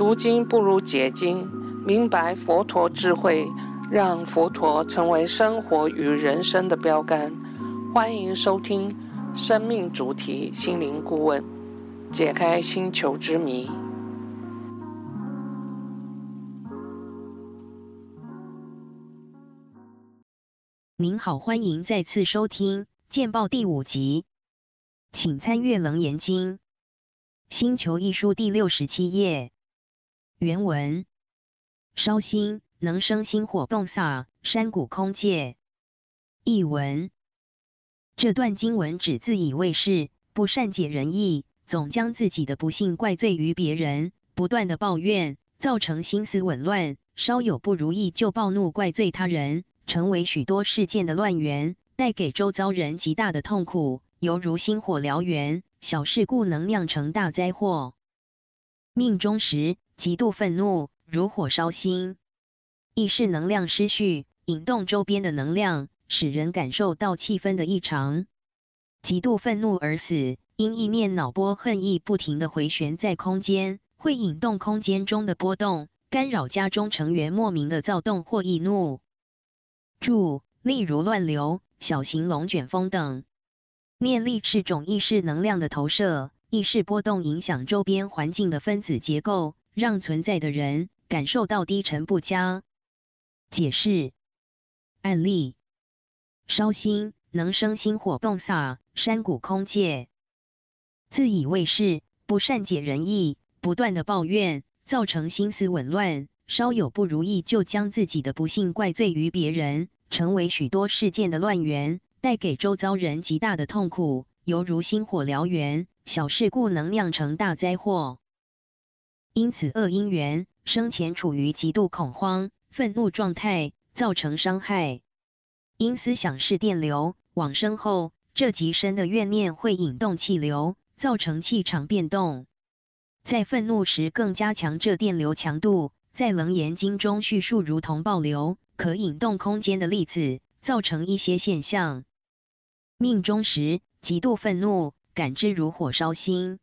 读经不如解经，明白佛陀智慧，让佛陀成为生活与人生的标杆。欢迎收听《生命主题心灵顾问》，解开星球之谜。您好，欢迎再次收听《见报》第五集，请参阅《楞严经》星球一书第六十七页。原文：烧心能生心火动洒，山谷空界。译文：这段经文指自以为是，不善解人意，总将自己的不幸怪罪于别人，不断的抱怨，造成心思紊乱，稍有不如意就暴怒怪罪他人，成为许多事件的乱源，带给周遭人极大的痛苦，犹如星火燎原，小事故能酿成大灾祸。命中时。极度愤怒，如火烧心，意识能量失序，引动周边的能量，使人感受到气氛的异常。极度愤怒而死，因意念脑波恨意不停的回旋在空间，会引动空间中的波动，干扰家中成员莫名的躁动或易怒。注：例如乱流、小型龙卷风等。念力是种意识能量的投射，意识波动影响周边环境的分子结构。让存在的人感受到低沉不佳。解释案例：烧心能生心火迸洒，山谷空界。自以为是，不善解人意，不断的抱怨，造成心思紊乱，稍有不如意就将自己的不幸怪罪于别人，成为许多事件的乱源，带给周遭人极大的痛苦，犹如星火燎原，小事故能酿成大灾祸。因此，恶因缘生前处于极度恐慌、愤怒状态，造成伤害。因思想是电流，往生后，这极深的怨念会引动气流，造成气场变动。在愤怒时，更加强这电流强度。在《楞严经》中叙述，如同暴流，可引动空间的粒子，造成一些现象。命中时，极度愤怒，感知如火烧心，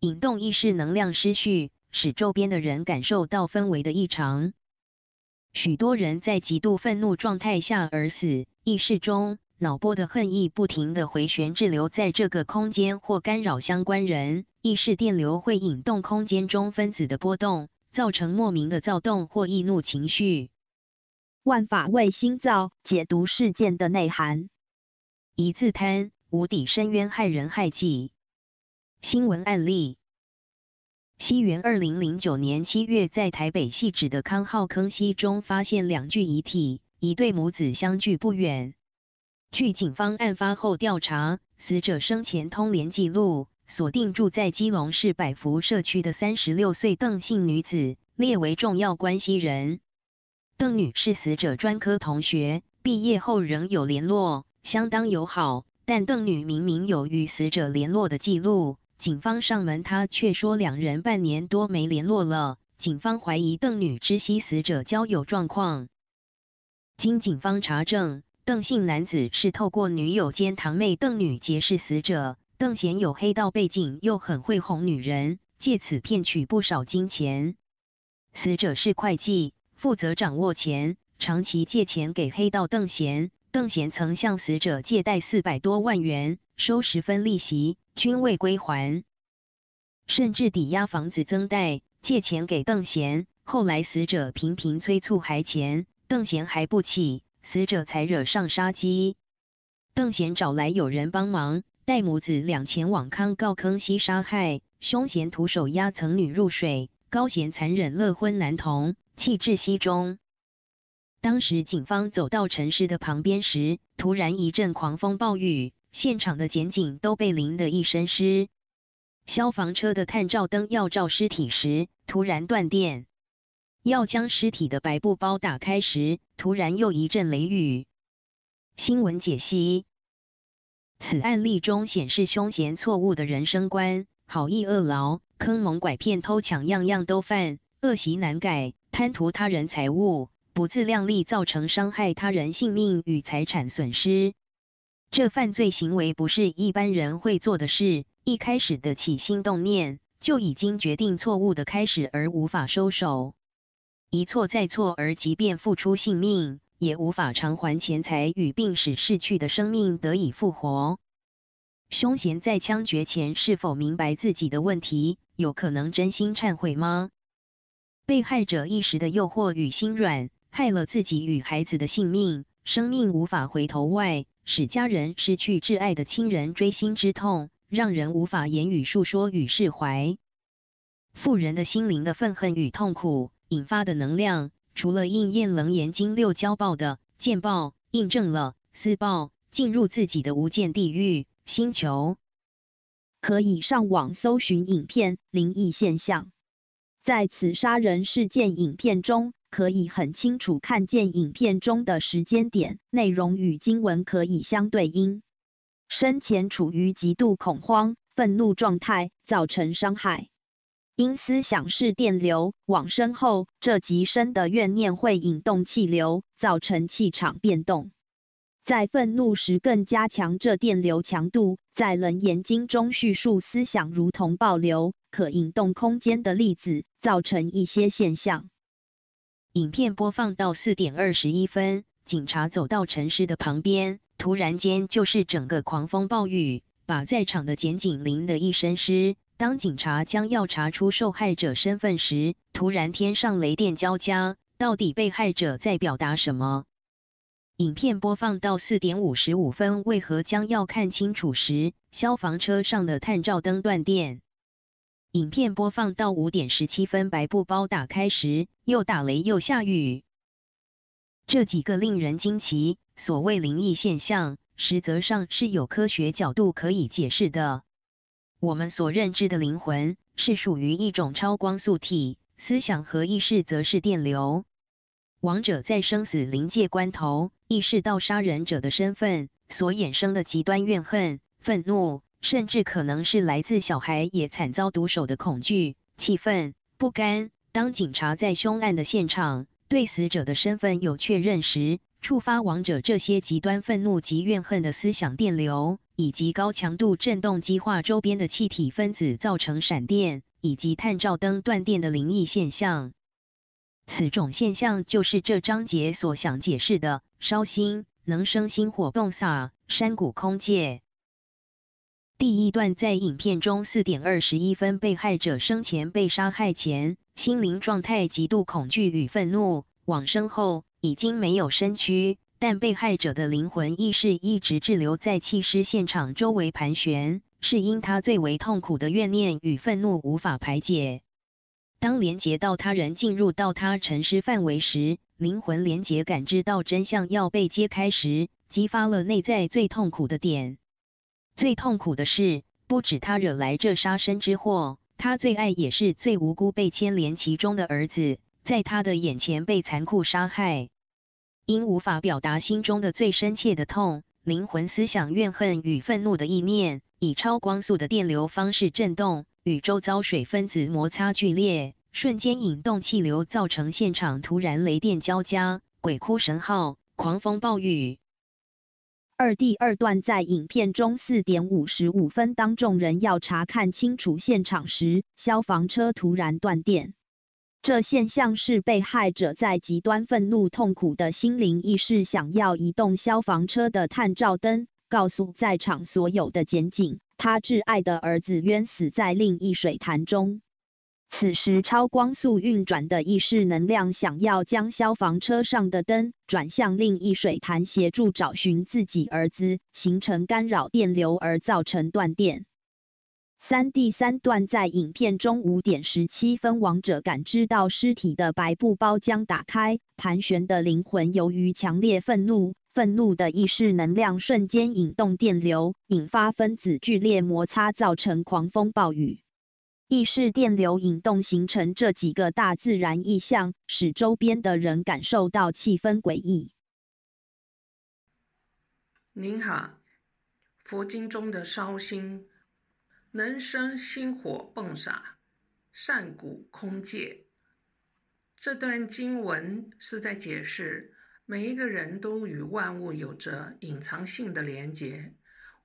引动意识能量失序。使周边的人感受到氛围的异常。许多人在极度愤怒状态下而死，意识中脑波的恨意不停的回旋滞留在这个空间或干扰相关人。意识电流会引动空间中分子的波动，造成莫名的躁动或易怒情绪。万法为心造，解读事件的内涵。一字贪，无底深渊，害人害己。新闻案例。西元二零零九年七月，在台北细指的康浩坑溪中发现两具遗体，一对母子相距不远。据警方案发后调查，死者生前通联记录锁定住在基隆市百福社区的三十六岁邓姓女子，列为重要关系人。邓女是死者专科同学，毕业后仍有联络，相当友好。但邓女明明有与死者联络的记录。警方上门，他却说两人半年多没联络了。警方怀疑邓女知悉死者交友状况。经警方查证，邓姓男子是透过女友兼堂妹邓女结识死者。邓贤有黑道背景，又很会哄女人，借此骗取不少金钱。死者是会计，负责掌握钱，长期借钱给黑道邓贤。邓贤曾向死者借贷四百多万元，收十分利息。均未归还，甚至抵押房子增贷，借钱给邓贤。后来死者频频催促还钱，邓贤还不起，死者才惹上杀机。邓贤找来友人帮忙，带母子两前往康告坑溪杀害，凶嫌徒手压曾女入水，高贤残忍勒昏男童，弃置溪中。当时警方走到陈尸的旁边时，突然一阵狂风暴雨。现场的检警都被淋得一身湿。消防车的探照灯要照尸体时，突然断电；要将尸体的白布包打开时，突然又一阵雷雨。新闻解析：此案例中显示凶嫌错误的人生观，好逸恶劳，坑蒙拐骗、偷抢样样都犯，恶习难改，贪图他人财物，不自量力，造成伤害他人性命与财产损失。这犯罪行为不是一般人会做的事。一开始的起心动念，就已经决定错误的开始而无法收手，一错再错而即便付出性命，也无法偿还钱财与病使逝去的生命得以复活。凶嫌在枪决前是否明白自己的问题？有可能真心忏悔吗？被害者一时的诱惑与心软，害了自己与孩子的性命，生命无法回头外，使家人失去挚爱的亲人锥心之痛，让人无法言语述说与释怀。富人的心灵的愤恨与痛苦引发的能量，除了应验《楞严经》六交报的见报，印证了私报进入自己的无间地狱星球。可以上网搜寻影片灵异现象，在此杀人事件影片中，可以很清楚看见影片中的时间点、内容与经文可以相对应。生前处于极度恐慌、愤怒状态，造成伤害。因思想是电流，往生后这极深的怨念会引动气流，造成气场变动。在愤怒时更加强这电流强度。在《楞严经》中叙述思想如同暴流，可引动空间的粒子，造成一些现象。影片播放到四点二十一分，警察走到陈尸的旁边，突然间就是整个狂风暴雨，把在场的检警淋得一身湿。当警察将要查出受害者身份时，突然天上雷电交加，到底被害者在表达什么？影片播放到四点五十五分，为何将要看清楚时，消防车上的探照灯断电？影片播放到五点十七分，白布包打开时，又打雷又下雨。这几个令人惊奇，所谓灵异现象，实则上是有科学角度可以解释的。我们所认知的灵魂，是属于一种超光速体，思想和意识则是电流。亡者在生死临界关头，意识到杀人者的身份，所衍生的极端怨恨、愤怒，甚至可能是来自小孩也惨遭毒手的恐惧、气愤、不甘。当警察在凶案的现场对死者的身份有确认时，触发亡者这些极端愤怒及怨恨的思想电流，以及高强度振动激化周边的气体分子，造成闪电以及探照灯断电的灵异现象。此种现象就是这章节所想解释的烧心能生心火动洒山谷空界。第一段在影片中四点二十一分，被害者生前被杀害前，心灵状态极度恐惧与愤怒；往生后已经没有身躯，但被害者的灵魂意识一直滞留在弃尸现场周围盘旋，是因他最为痛苦的怨念与愤怒无法排解。当连接到他人进入到他沉尸范围时，灵魂连接感知到真相要被揭开时，激发了内在最痛苦的点。最痛苦的是，不止他惹来这杀身之祸，他最爱也是最无辜被牵连其中的儿子，在他的眼前被残酷杀害。因无法表达心中的最深切的痛，灵魂思想怨恨与愤怒的意念，以超光速的电流方式震动。与周遭水分子摩擦剧烈，瞬间引动气流，造成现场突然雷电交加、鬼哭神号、狂风暴雨。二第二段在影片中四点五十五分，当众人要查看清楚现场时，消防车突然断电。这现象是被害者在极端愤怒、痛苦的心灵意识，想要移动消防车的探照灯，告诉在场所有的检警。他挚爱的儿子冤死在另一水潭中。此时，超光速运转的意识能量想要将消防车上的灯转向另一水潭，协助找寻自己儿子，形成干扰电流而造成断电。三第三段在影片中五点十七分，亡者感知到尸体的白布包将打开，盘旋的灵魂由于强烈愤怒。愤怒的意识能量瞬间引动电流，引发分子剧烈摩擦，造成狂风暴雨。意识电流引动形成这几个大自然意象，使周边的人感受到气氛诡异。您好，佛经中的烧心能生心火迸洒，善古空界。这段经文是在解释。每一个人都与万物有着隐藏性的连结，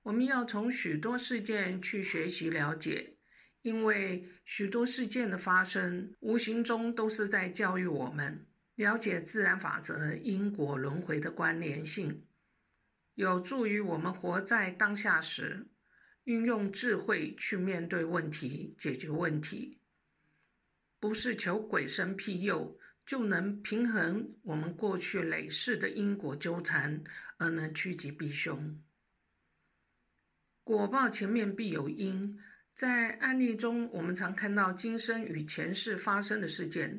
我们要从许多事件去学习了解，因为许多事件的发生，无形中都是在教育我们了解自然法则、因果轮回的关联性，有助于我们活在当下时，运用智慧去面对问题、解决问题，不是求鬼神庇佑就能平衡我们过去累世的因果纠缠，而能趋吉避凶。果报前面必有因。在案例中，我们常看到今生与前世发生的事件，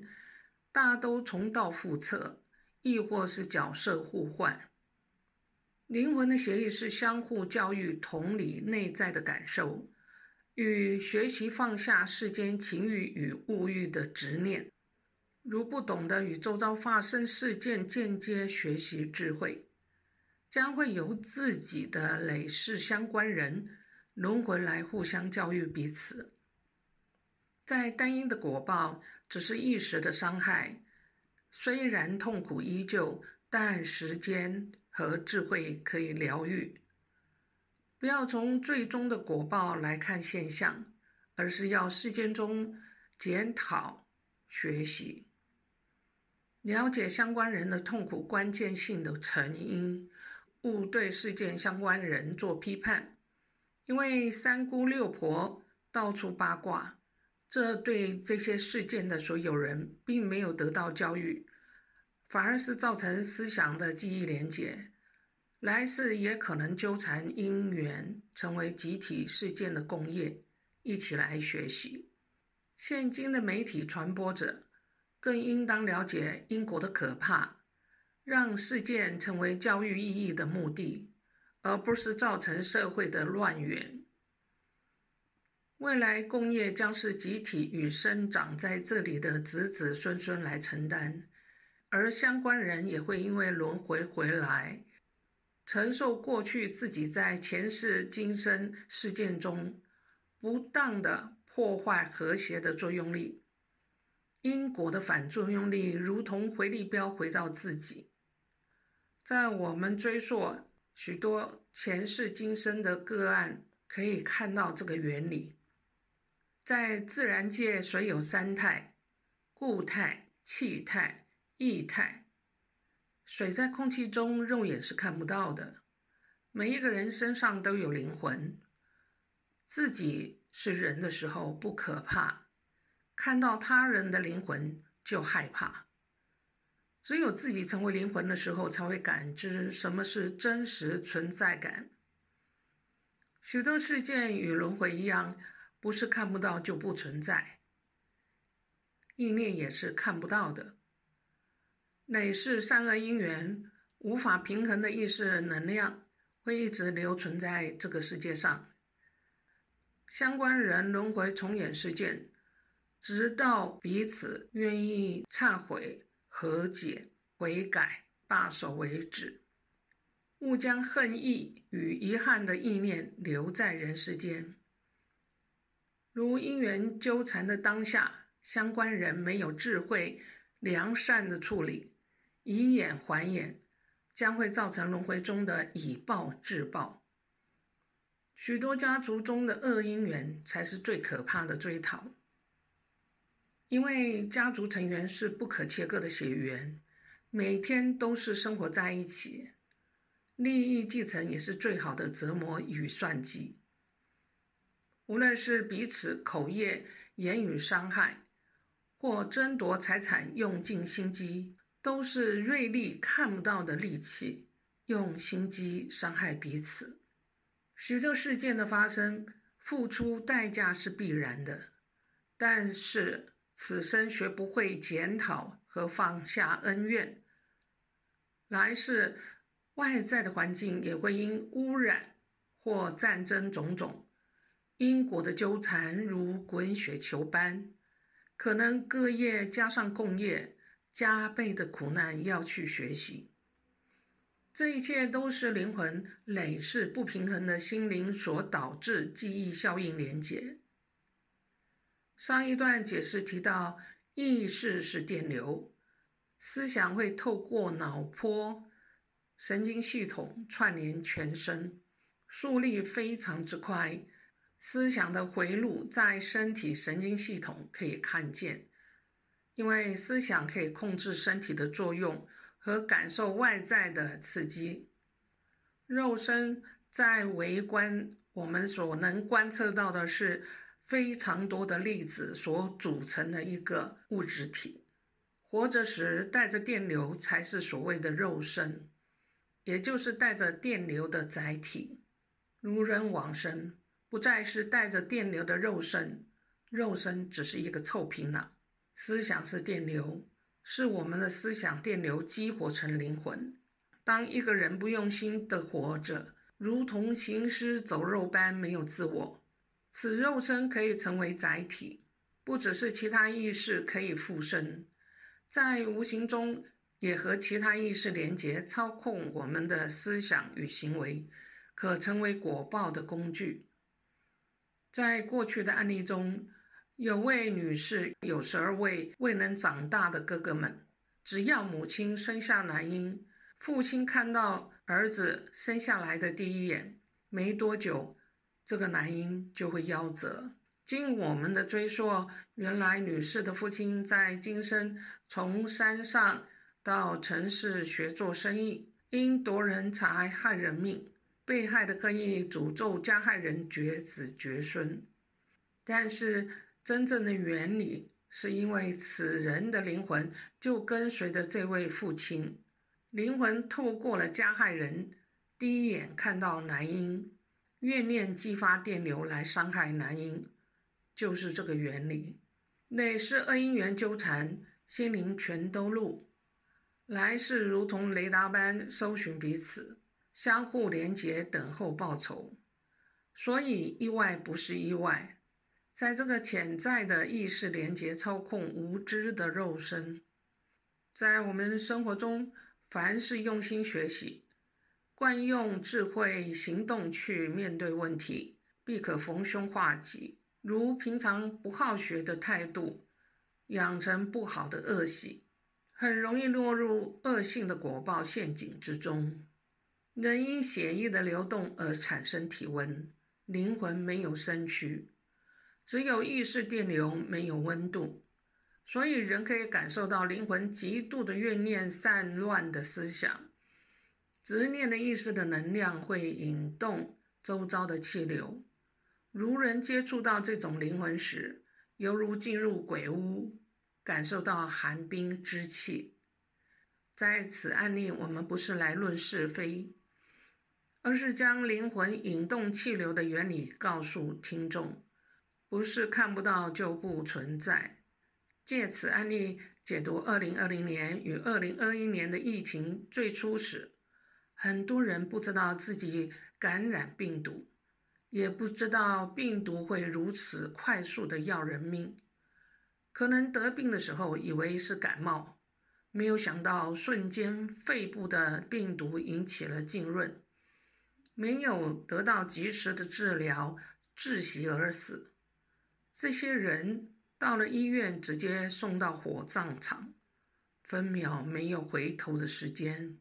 大都重蹈覆辙，亦或是角色互换。灵魂的协议是相互教育、同理内在的感受，与学习放下世间情欲与物欲的执念。如不懂得与周遭发生事件间接学习智慧，将会由自己的累世相关人。轮回来互相教育彼此，在单一的果报只是一时的伤害，虽然痛苦依旧，但时间和智慧可以疗愈。不要从最终的果报来看现象，而是要事件中检讨学习，了解相关人的痛苦关键性的成因，勿对事件相关人做批判。因为三姑六婆到处八卦，这对这些事件的所有人并没有得到教育，反而是造成思想的记忆连结，来世也可能纠缠因缘，成为集体事件的共业，一起来学习。现今的媒体传播者更应当了解因果的可怕，让事件成为教育意义的目的。而不是造成社会的乱源。未来工业将是集体与生长在这里的子子孙孙来承担，而相关人也会因为轮回回来，承受过去自己在前世今生事件中不当的破坏和谐的作用力，因果的反作用力如同回力镖回到自己，在我们追溯。许多前世今生的个案可以看到这个原理。在自然界，水有三态：固态、气态、液态。水在空气中，肉眼是看不到的。每一个人身上都有灵魂，自己是人的时候不可怕，看到他人的灵魂就害怕。只有自己成为灵魂的时候，才会感知什么是真实存在感。许多事件与轮回一样，不是看不到就不存在。意念也是看不到的。累世善恶因缘无法平衡的意识能量，会一直留存在这个世界上。相关人轮回重演事件，直到彼此愿意忏悔。和解、悔改、罢手为止，勿将恨意与遗憾的意念留在人世间。如因缘纠缠的当下，相关人没有智慧、良善的处理，以眼还眼，将会造成轮回中的以暴制暴。许多家族中的恶因缘，才是最可怕的追讨。因为家族成员是不可切割的血缘，每天都是生活在一起，利益继承也是最好的折磨与算计。无论是彼此口业、言语伤害，或争夺财产，用尽心机，都是锐利看不到的利器，用心机伤害彼此。许多事件的发生，付出代价是必然的，但是。此生学不会检讨和放下恩怨，来世外在的环境也会因污染或战争种种因果的纠缠，如滚雪球般，可能各业加上共业，加倍的苦难要去学习。这一切都是灵魂累世不平衡的心灵所导致记忆效应连结。上一段解释提到，意识是电流，思想会透过脑波、神经系统串联全身，速率非常之快，思想的回路在身体神经系统可以看见，因为思想可以控制身体的作用和感受外在的刺激。肉身在围观，我们所能观测到的是非常多的粒子所组成的一个物质体。活着时带着电流才是所谓的肉身，也就是带着电流的载体。如人往生，不再是带着电流的肉身，肉身只是一个臭皮囊。思想是电流，是我们的思想电流激活成灵魂。当一个人不用心的活着，如同行尸走肉般没有自我，此肉身可以成为载体，不只是其他意识可以附身。在无形中也和其他意识连结，操控我们的思想与行为，可成为果报的工具。在过去的案例中，有位女士有十二位未能长大的哥哥们，只要母亲生下男婴，父亲看到儿子生下来的第一眼，没多久，这个男婴就会夭折。经我们的追溯，原来女士的父亲在今生从山上到城市学做生意，因夺人财害人命，被害的可以诅咒加害人绝子绝孙。但是真正的原理是因为此人的灵魂就跟随着这位父亲，灵魂透过了加害人第一眼看到男婴，怨念激发电流来伤害男婴。就是这个原理，内是恶因缘纠缠，心灵全都露，来世如同雷达般搜寻彼此，相互连结，等候报仇。所以意外不是意外，在这个潜在的意识连结操控无知的肉身，在我们生活中，凡是用心学习，惯用智慧行动去面对问题，必可逢凶化吉。如平常不好学的态度，养成不好的恶习，很容易落入恶性的果报陷阱之中。人因血液的流动而产生体温，灵魂没有身躯，只有意识电流，没有温度，所以人可以感受到灵魂极度的怨念、散乱的思想、执念的意识的能量会引动周遭的气流。如人接触到这种灵魂时，犹如进入鬼屋，感受到寒冰之气。在此案例，我们不是来论是非，而是将灵魂引动气流的原理告诉听众，不是看不到就不存在。借此案例解读二零二零年与二零二一年的疫情最初时，很多人不知道自己感染病毒。也不知道病毒会如此快速的要人命，可能得病的时候以为是感冒，没有想到瞬间肺部的病毒引起了浸润，没有得到及时的治疗，窒息而死。这些人到了医院，直接送到火葬场，分秒没有回头的时间。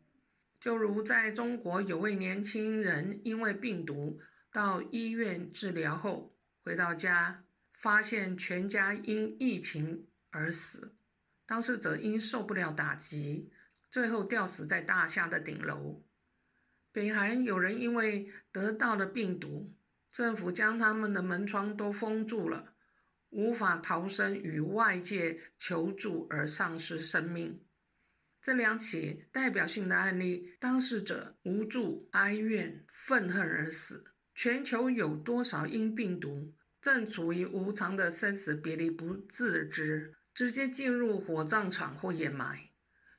就如在中国有位年轻人因为病毒。到医院治疗后，回到家发现全家因疫情而死。当事者因受不了打击，最后吊死在大厦的顶楼。北韩有人因为得到了病毒，政府将他们的门窗都封住了，无法逃生与外界求助而丧失生命。这两起代表性的案例，当事者无助、哀怨、愤恨而死。全球有多少因病毒正处于无常的生死别离不自知，直接进入火葬场或掩埋？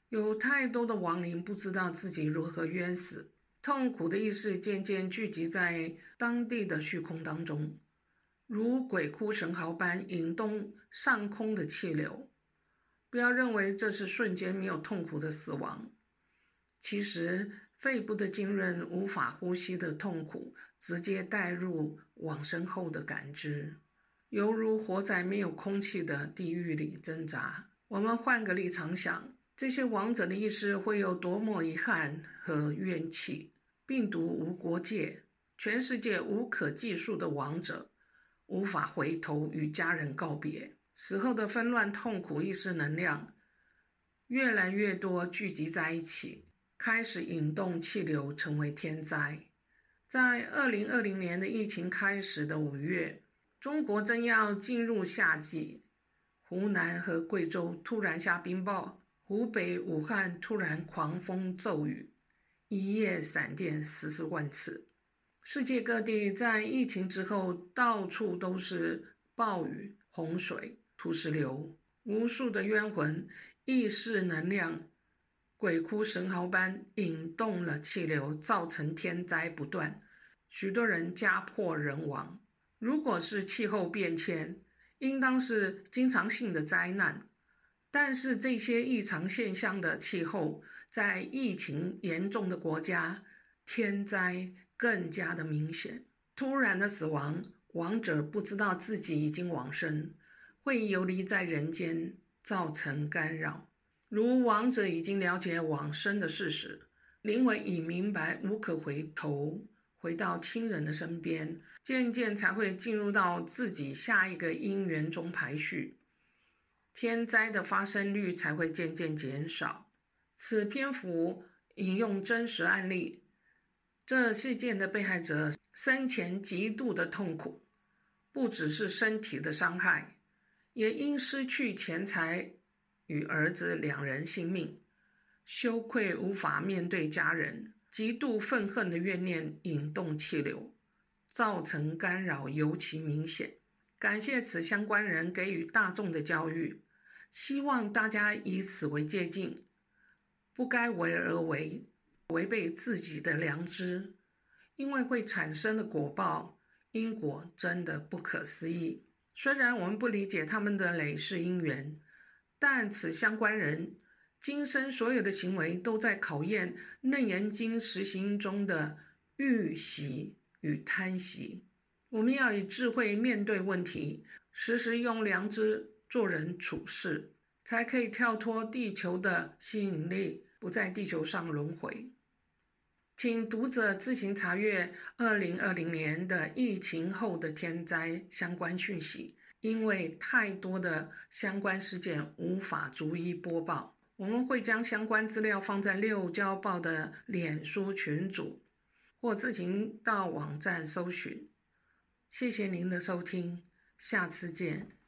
有太多的亡灵不知道自己如何冤死，痛苦的意识渐渐聚集在当地的虚空当中，如鬼哭神嚎般引动上空的气流。不要认为这是瞬间没有痛苦的死亡，其实。肺部的浸润、无法呼吸的痛苦，直接带入往生后的感知，犹如活在没有空气的地狱里挣扎。我们换个立场想，这些亡者的意识会有多么遗憾和怨气？病毒无国界，全世界无可计数的亡者，无法回头与家人告别。死后的纷乱、痛苦、意识能量越来越多聚集在一起，开始引动气流，成为天灾。在二零二零年的疫情开始的五月，中国正要进入夏季，湖南和贵州突然下冰雹，湖北武汉突然狂风骤雨，一夜闪电十四万次。世界各地在疫情之后，到处都是暴雨、洪水、土石流，无数的冤魂、意识能量。鬼哭神嚎般引动了气流，造成天灾不断，许多人家破人亡。如果是气候变迁，应当是经常性的灾难。但是这些异常现象的气候，在疫情严重的国家，天灾更加的明显。突然的死亡，亡者不知道自己已经往生，会游离在人间，造成干扰。如亡者已经了解往生的事实，灵魂已明白无可回头，回到亲人的身边，渐渐才会进入到自己下一个因缘中排序，天灾的发生率才会渐渐减少。此篇幅引用真实案例，这事件的被害者生前极度的痛苦，不只是身体的伤害，也因失去钱财。与儿子两人性命，羞愧无法面对家人，极度愤恨的怨念引动气流，造成干扰尤其明显。感谢此相关人给予大众的教育，希望大家以此为借鉴，不该为而为，违背自己的良知，因为会产生的果报因果真的不可思议。虽然我们不理解他们的累世因缘。但此相关人今生所有的行为，都在考验《楞严经》实行中的欲喜与贪喜。我们要以智慧面对问题，时时用良知做人处事，才可以跳脱地球的吸引力，不在地球上轮回。请读者自行查阅二零二零年的疫情后的天灾相关讯息。因为太多的相关事件无法逐一播报，我们会将相关资料放在六交报的脸书群组，或自行到网站搜寻。谢谢您的收听，下次见。